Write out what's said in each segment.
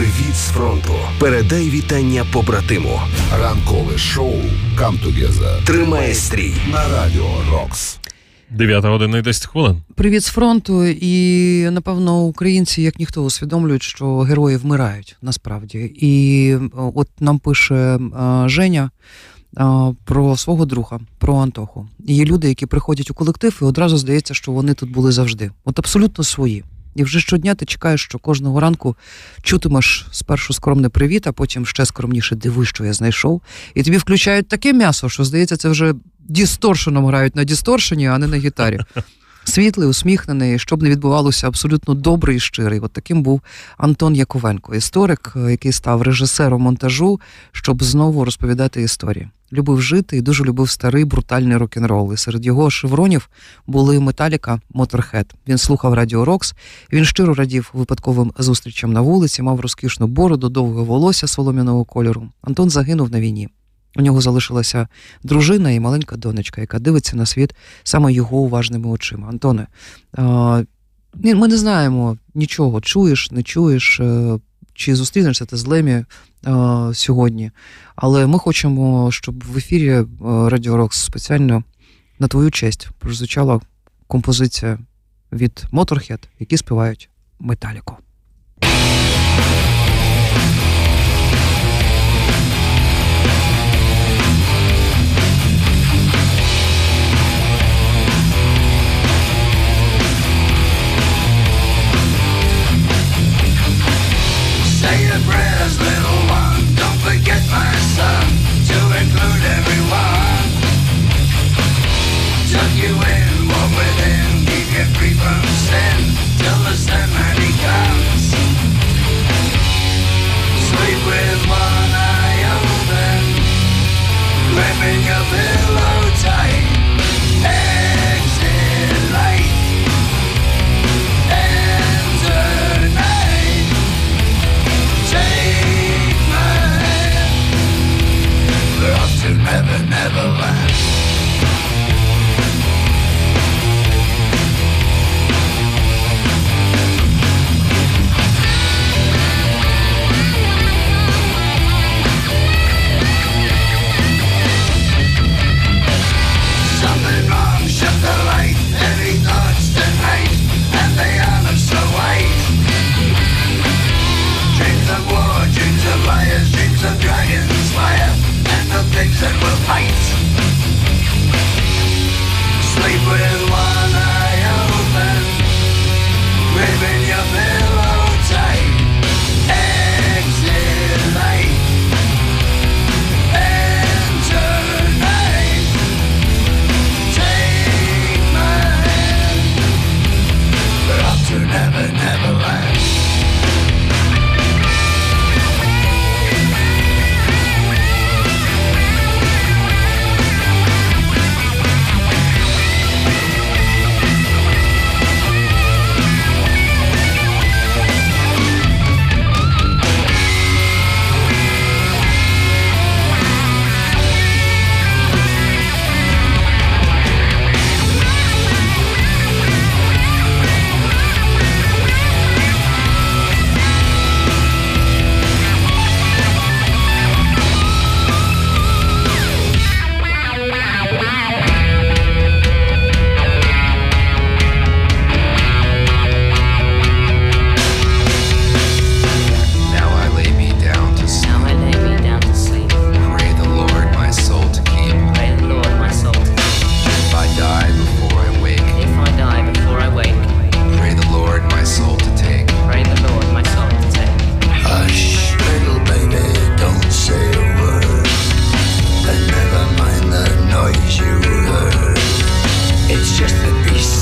Привіт з фронту. Передай вітання побратиму. Ранкове шоу «Come Together» Тримає стрій на радіо Рокс. 9 година і 10 хвилин. Привіт з фронту. І напевно українці, як ніхто, усвідомлюють, що герої вмирають насправді. І от нам пише Женя. Про свого друга, про Антоху. І Є люди, які приходять у колектив, і одразу здається, що вони тут були завжди. От абсолютно свої. І вже щодня ти чекаєш, що кожного ранку чутимеш спершу скромне привіт, а потім ще скромніше диви, що я знайшов. І тобі включають таке м'ясо, що здається, це вже дісторшеном грають на дісторшені, а не на гітарі. Світлий, усміхнений, щоб не відбувалося абсолютно добрий і щирий. От таким був Антон Яковенко, історик, який став режисером монтажу, щоб знову розповідати історії любив жити і дуже любив старий брутальний рок-н-рол. І Серед його шевронів були Металіка, Моторхед. Він слухав Радіо Рокс. Він щиро радів випадковим зустрічам на вулиці, мав розкішну бороду, довге волосся солом'яного кольору. Антон загинув на війні. У нього залишилася дружина і маленька донечка, яка дивиться на світ саме його уважними очима. Антоне, ми не знаємо нічого, чуєш, не чуєш, е, чи зустрінешся ти з Лемі сьогодні. Але ми хочемо, щоб в ефірі е, Радіо Рокс спеціально на твою честь прозвучала композиція від Motorhead, які співають Металіку.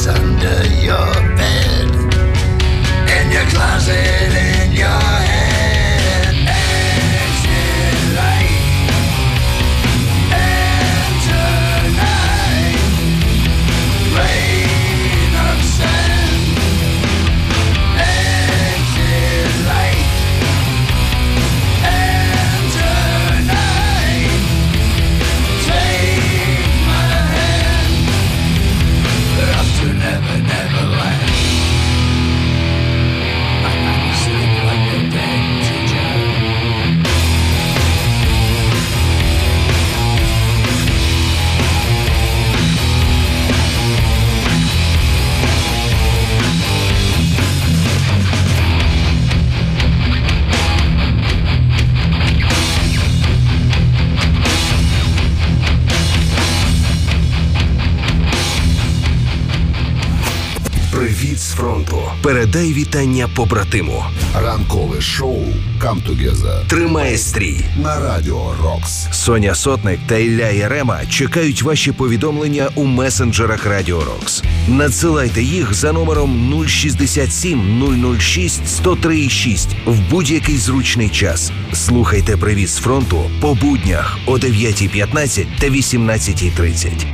under your Привіт. Передай вітання побратиму. Ранкове шоу «Come Together» Тримай стрій. на Радіо Рокс. Соня Сотник та Ілля Ярема чекають ваші повідомлення у месенджерах Радіо Рокс. Надсилайте їх за номером 067 006 1036 в будь-який зручний час. Слухайте привіт з фронту по буднях о 9.15 та 18.30.